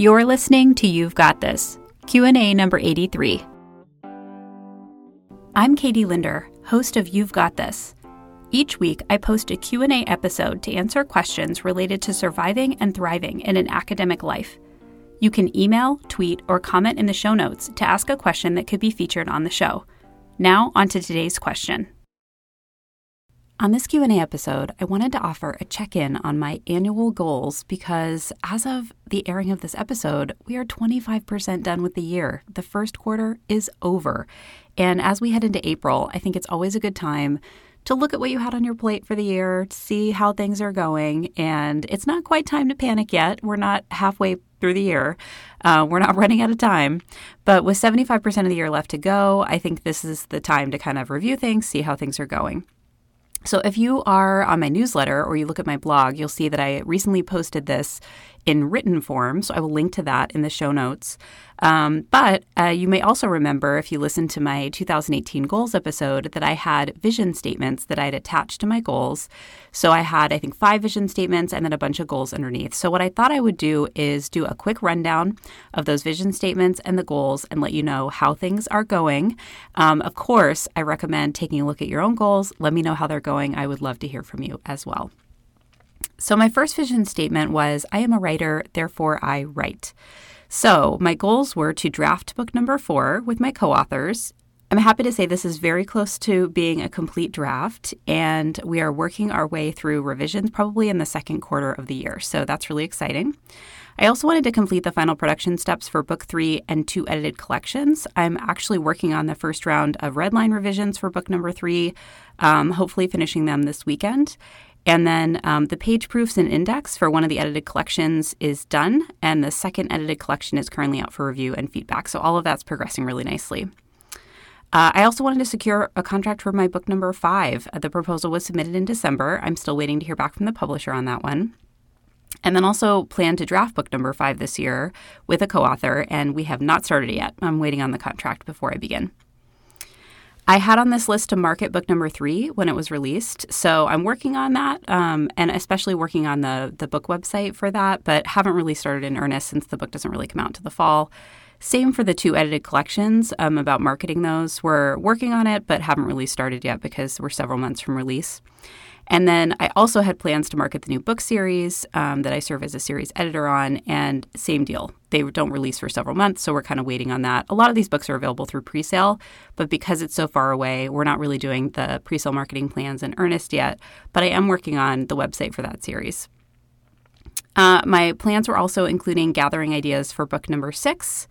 You're listening to You've Got This, Q&A number 83. I'm Katie Linder, host of You've Got This. Each week, I post a Q&A episode to answer questions related to surviving and thriving in an academic life. You can email, tweet, or comment in the show notes to ask a question that could be featured on the show. Now, on to today's question. On this Q&A episode, I wanted to offer a check-in on my annual goals because as of the airing of this episode, we are 25% done with the year. The first quarter is over. And as we head into April, I think it's always a good time to look at what you had on your plate for the year, see how things are going. And it's not quite time to panic yet. We're not halfway through the year. Uh, we're not running out of time. But with 75% of the year left to go, I think this is the time to kind of review things, see how things are going. So, if you are on my newsletter or you look at my blog, you'll see that I recently posted this in written form. So, I will link to that in the show notes. Um, but uh, you may also remember, if you listened to my 2018 goals episode, that I had vision statements that I had attached to my goals. So, I had, I think, five vision statements and then a bunch of goals underneath. So, what I thought I would do is do a quick rundown of those vision statements and the goals and let you know how things are going. Um, of course, I recommend taking a look at your own goals. Let me know how they're going. I would love to hear from you as well. So, my first vision statement was I am a writer, therefore I write. So, my goals were to draft book number four with my co authors. I'm happy to say this is very close to being a complete draft, and we are working our way through revisions probably in the second quarter of the year. So, that's really exciting. I also wanted to complete the final production steps for book three and two edited collections. I'm actually working on the first round of redline revisions for book number three, um, hopefully finishing them this weekend. And then um, the page proofs and index for one of the edited collections is done, and the second edited collection is currently out for review and feedback. So all of that's progressing really nicely. Uh, I also wanted to secure a contract for my book number five. Uh, the proposal was submitted in December. I'm still waiting to hear back from the publisher on that one. And then also plan to draft book number five this year with a co author, and we have not started it yet. I'm waiting on the contract before I begin. I had on this list to market book number three when it was released, so I'm working on that, um, and especially working on the the book website for that, but haven't really started in earnest since the book doesn't really come out to the fall. Same for the two edited collections um, about marketing those. We're working on it, but haven't really started yet because we're several months from release. And then I also had plans to market the new book series um, that I serve as a series editor on, and same deal. They don't release for several months, so we're kind of waiting on that. A lot of these books are available through presale, but because it's so far away, we're not really doing the presale marketing plans in earnest yet. But I am working on the website for that series. Uh, my plans were also including gathering ideas for book number six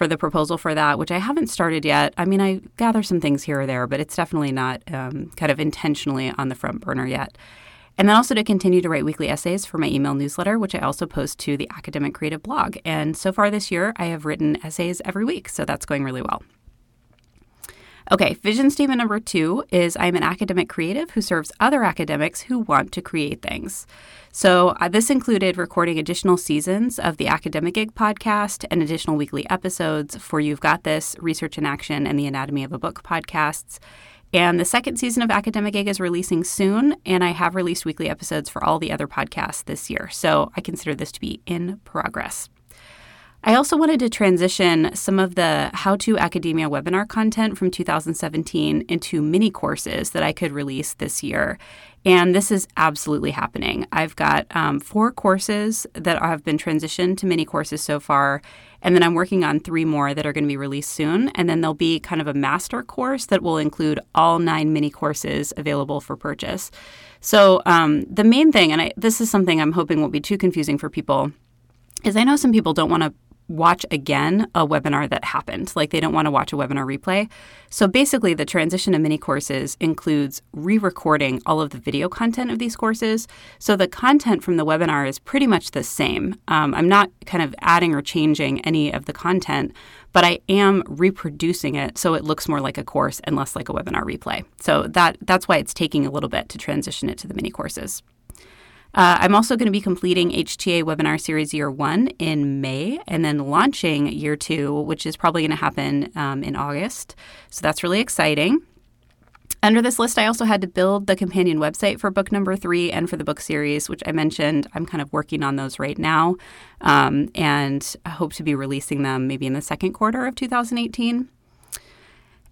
for the proposal for that, which I haven't started yet. I mean, I gather some things here or there, but it's definitely not um, kind of intentionally on the front burner yet. And then also to continue to write weekly essays for my email newsletter, which I also post to the Academic Creative blog. And so far this year, I have written essays every week, so that's going really well. Okay, vision statement number two is I'm an academic creative who serves other academics who want to create things. So, uh, this included recording additional seasons of the Academic Gig podcast and additional weekly episodes for You've Got This, Research in Action, and the Anatomy of a Book podcasts. And the second season of Academic Gig is releasing soon, and I have released weekly episodes for all the other podcasts this year. So, I consider this to be in progress. I also wanted to transition some of the How to Academia webinar content from 2017 into mini courses that I could release this year. And this is absolutely happening. I've got um, four courses that have been transitioned to mini courses so far. And then I'm working on three more that are going to be released soon. And then there'll be kind of a master course that will include all nine mini courses available for purchase. So um, the main thing, and I, this is something I'm hoping won't be too confusing for people, is I know some people don't want to watch again a webinar that happened. Like they don't want to watch a webinar replay. So basically, the transition to mini courses includes re recording all of the video content of these courses. So the content from the webinar is pretty much the same. Um, I'm not kind of adding or changing any of the content, but I am reproducing it so it looks more like a course and less like a webinar replay. So that that's why it's taking a little bit to transition it to the mini courses. Uh, I'm also going to be completing HTA Webinar Series Year 1 in May and then launching Year 2, which is probably going to happen um, in August. So that's really exciting. Under this list, I also had to build the companion website for book number three and for the book series, which I mentioned. I'm kind of working on those right now um, and I hope to be releasing them maybe in the second quarter of 2018.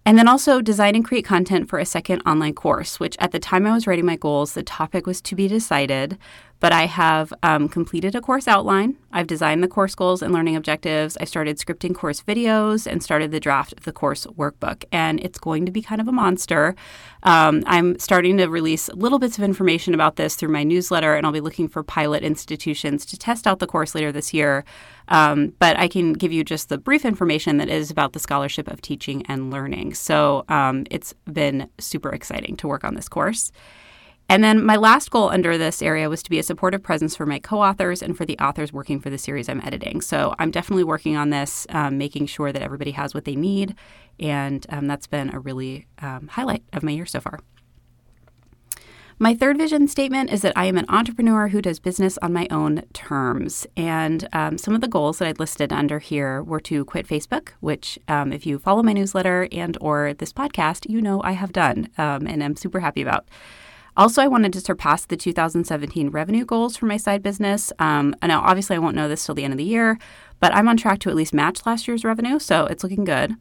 And then also design and create content for a second online course, which at the time I was writing my goals, the topic was to be decided. But I have um, completed a course outline. I've designed the course goals and learning objectives. I started scripting course videos and started the draft of the course workbook. And it's going to be kind of a monster. Um, I'm starting to release little bits of information about this through my newsletter, and I'll be looking for pilot institutions to test out the course later this year. Um, but I can give you just the brief information that is about the Scholarship of Teaching and Learning. So um, it's been super exciting to work on this course. And then my last goal under this area was to be a supportive presence for my co authors and for the authors working for the series I'm editing. So I'm definitely working on this, um, making sure that everybody has what they need. And um, that's been a really um, highlight of my year so far. My third vision statement is that I am an entrepreneur who does business on my own terms. And um, some of the goals that I listed under here were to quit Facebook, which, um, if you follow my newsletter and or this podcast, you know I have done, um, and I'm super happy about. Also, I wanted to surpass the 2017 revenue goals for my side business. Um, now, obviously, I won't know this till the end of the year, but I'm on track to at least match last year's revenue, so it's looking good.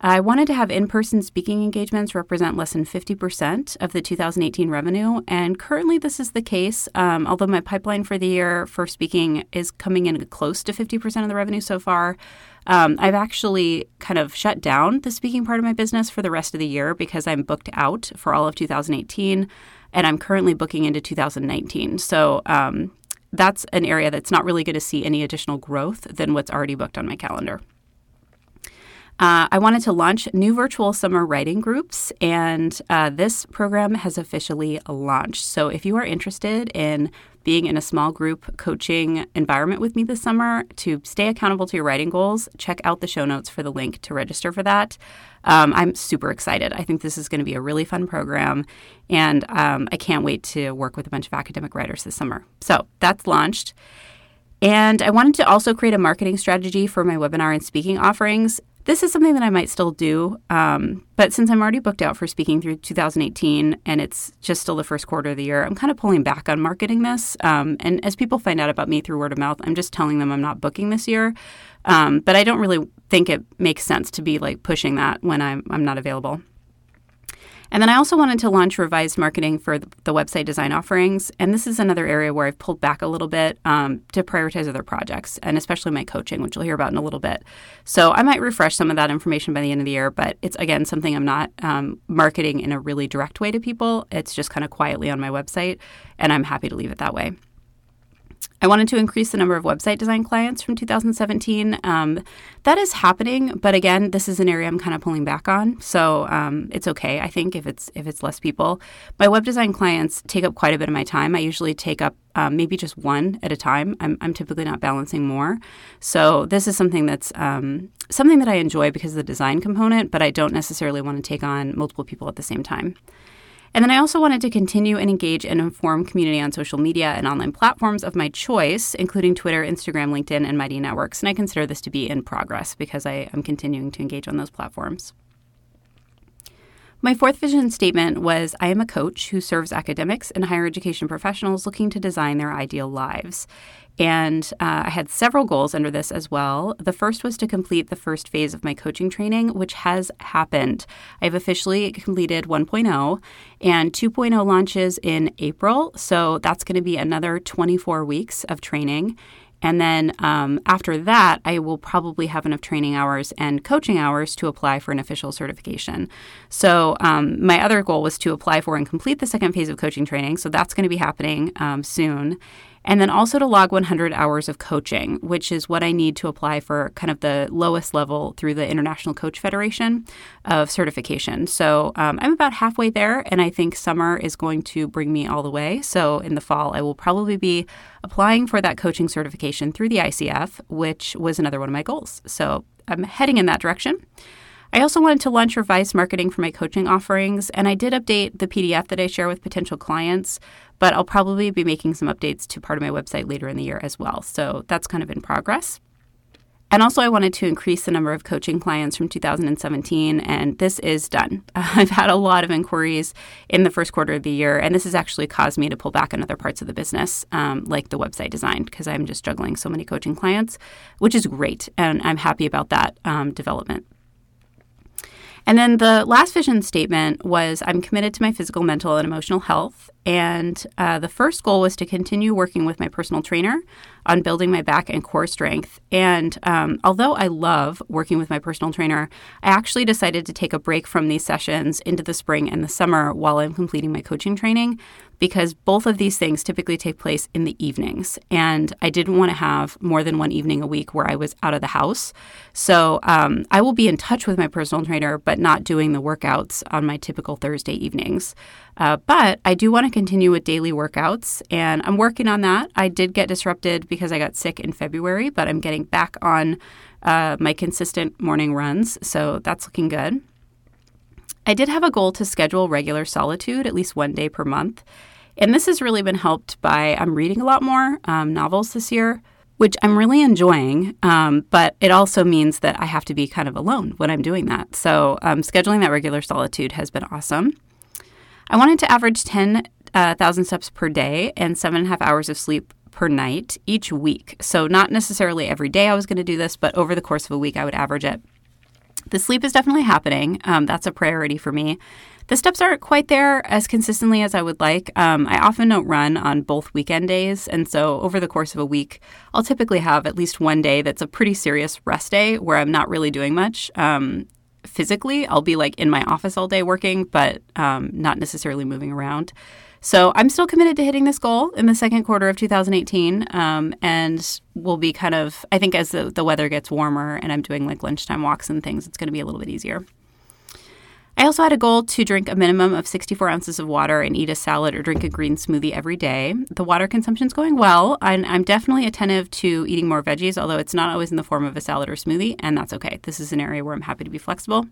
I wanted to have in person speaking engagements represent less than 50% of the 2018 revenue, and currently this is the case, um, although my pipeline for the year for speaking is coming in close to 50% of the revenue so far. Um, I've actually kind of shut down the speaking part of my business for the rest of the year because I'm booked out for all of 2018 and I'm currently booking into 2019. So um, that's an area that's not really going to see any additional growth than what's already booked on my calendar. Uh, I wanted to launch new virtual summer writing groups, and uh, this program has officially launched. So, if you are interested in being in a small group coaching environment with me this summer to stay accountable to your writing goals, check out the show notes for the link to register for that. Um, I'm super excited. I think this is going to be a really fun program, and um, I can't wait to work with a bunch of academic writers this summer. So, that's launched. And I wanted to also create a marketing strategy for my webinar and speaking offerings. This is something that I might still do, um, but since I'm already booked out for speaking through 2018 and it's just still the first quarter of the year, I'm kind of pulling back on marketing this. Um, and as people find out about me through word of mouth, I'm just telling them I'm not booking this year. Um, but I don't really think it makes sense to be like pushing that when I'm I'm not available. And then I also wanted to launch revised marketing for the website design offerings. And this is another area where I've pulled back a little bit um, to prioritize other projects, and especially my coaching, which you'll hear about in a little bit. So I might refresh some of that information by the end of the year, but it's again something I'm not um, marketing in a really direct way to people. It's just kind of quietly on my website, and I'm happy to leave it that way. I wanted to increase the number of website design clients from 2017. Um, that is happening, but again, this is an area I'm kind of pulling back on. So um, it's okay, I think, if it's if it's less people. My web design clients take up quite a bit of my time. I usually take up um, maybe just one at a time. I'm, I'm, typically not balancing more. So this is something that's um, something that I enjoy because of the design component, but I don't necessarily want to take on multiple people at the same time. And then I also wanted to continue and engage and inform community on social media and online platforms of my choice, including Twitter, Instagram, LinkedIn, and Mighty Networks. And I consider this to be in progress because I am continuing to engage on those platforms. My fourth vision statement was I am a coach who serves academics and higher education professionals looking to design their ideal lives. And uh, I had several goals under this as well. The first was to complete the first phase of my coaching training, which has happened. I've officially completed 1.0 and 2.0 launches in April. So that's going to be another 24 weeks of training. And then um, after that, I will probably have enough training hours and coaching hours to apply for an official certification. So, um, my other goal was to apply for and complete the second phase of coaching training. So, that's going to be happening um, soon and then also to log 100 hours of coaching, which is what I need to apply for kind of the lowest level through the International Coach Federation of certification. So um, I'm about halfway there, and I think summer is going to bring me all the way. So in the fall, I will probably be applying for that coaching certification through the ICF, which was another one of my goals. So I'm heading in that direction. I also wanted to launch revised marketing for my coaching offerings, and I did update the PDF that I share with potential clients, but I'll probably be making some updates to part of my website later in the year as well. So that's kind of in progress. And also, I wanted to increase the number of coaching clients from 2017, and this is done. I've had a lot of inquiries in the first quarter of the year, and this has actually caused me to pull back on other parts of the business, um, like the website design, because I'm just juggling so many coaching clients, which is great, and I'm happy about that um, development. And then the last vision statement was I'm committed to my physical, mental, and emotional health. And uh, the first goal was to continue working with my personal trainer on building my back and core strength. And um, although I love working with my personal trainer, I actually decided to take a break from these sessions into the spring and the summer while I'm completing my coaching training because both of these things typically take place in the evenings. And I didn't want to have more than one evening a week where I was out of the house. So um, I will be in touch with my personal trainer, but not doing the workouts on my typical Thursday evenings. Uh, but I do want to continue with daily workouts, and I'm working on that. I did get disrupted because I got sick in February, but I'm getting back on uh, my consistent morning runs, so that's looking good. I did have a goal to schedule regular solitude at least one day per month. And this has really been helped by I'm reading a lot more um, novels this year, which I'm really enjoying. Um, but it also means that I have to be kind of alone when I'm doing that. So um, scheduling that regular solitude has been awesome. I wanted to average 10,000 uh, steps per day and seven and a half hours of sleep per night each week. So, not necessarily every day I was going to do this, but over the course of a week, I would average it. The sleep is definitely happening. Um, that's a priority for me. The steps aren't quite there as consistently as I would like. Um, I often don't run on both weekend days, and so over the course of a week, I'll typically have at least one day that's a pretty serious rest day where I'm not really doing much. Um, physically, I'll be like in my office all day working, but um, not necessarily moving around. So I'm still committed to hitting this goal in the second quarter of 2018. Um, and we'll be kind of, I think, as the, the weather gets warmer and I'm doing like lunchtime walks and things, it's going to be a little bit easier. I also had a goal to drink a minimum of 64 ounces of water and eat a salad or drink a green smoothie every day. The water consumption is going well, and I'm definitely attentive to eating more veggies, although it's not always in the form of a salad or smoothie, and that's okay. This is an area where I'm happy to be flexible.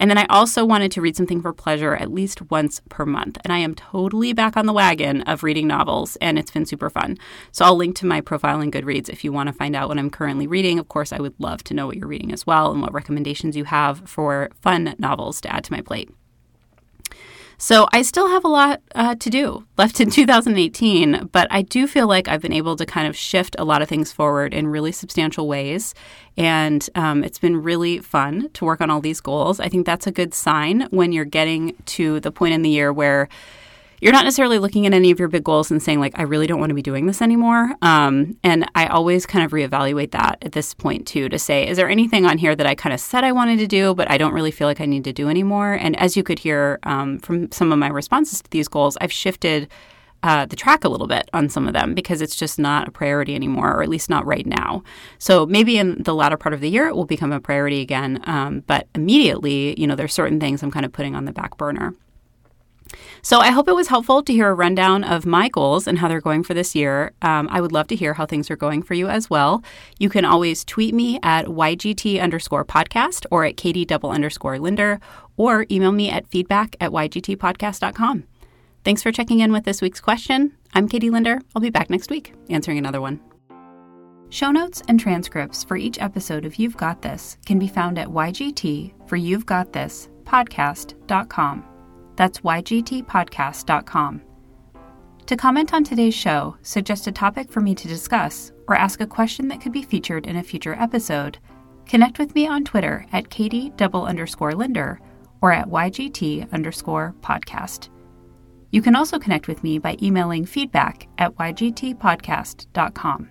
And then I also wanted to read something for pleasure at least once per month. And I am totally back on the wagon of reading novels, and it's been super fun. So I'll link to my profile in Goodreads if you want to find out what I'm currently reading. Of course, I would love to know what you're reading as well and what recommendations you have for fun novels to add to my plate. So I still have a lot uh, to do left in 2018, but I do feel like I've been able to kind of shift a lot of things forward in really substantial ways. And um, it's been really fun to work on all these goals. I think that's a good sign when you're getting to the point in the year where you're not necessarily looking at any of your big goals and saying like i really don't want to be doing this anymore um, and i always kind of reevaluate that at this point too to say is there anything on here that i kind of said i wanted to do but i don't really feel like i need to do anymore and as you could hear um, from some of my responses to these goals i've shifted uh, the track a little bit on some of them because it's just not a priority anymore, or at least not right now. So maybe in the latter part of the year, it will become a priority again. Um, but immediately, you know, there's certain things I'm kind of putting on the back burner. So I hope it was helpful to hear a rundown of my goals and how they're going for this year. Um, I would love to hear how things are going for you as well. You can always tweet me at YGT underscore podcast or at Katie double underscore Linder or email me at feedback at YGTpodcast.com. Thanks for checking in with this week's question. I'm Katie Linder. I'll be back next week answering another one. Show notes and transcripts for each episode of You've Got This can be found at YGT for You've Got This podcast.com. That's ygtpodcast.com. To comment on today's show, suggest a topic for me to discuss, or ask a question that could be featured in a future episode, connect with me on Twitter at Katie double underscore Linder or at YGT underscore podcast. You can also connect with me by emailing feedback at ygtpodcast.com.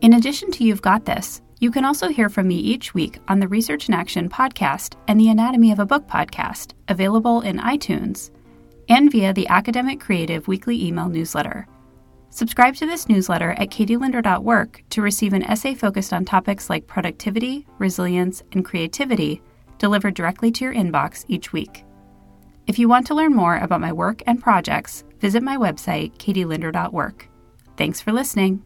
In addition to You've Got This, you can also hear from me each week on the Research in Action podcast and the Anatomy of a Book podcast, available in iTunes, and via the Academic Creative weekly email newsletter. Subscribe to this newsletter at katielinder.work to receive an essay focused on topics like productivity, resilience, and creativity delivered directly to your inbox each week. If you want to learn more about my work and projects, visit my website, katielinder.work. Thanks for listening.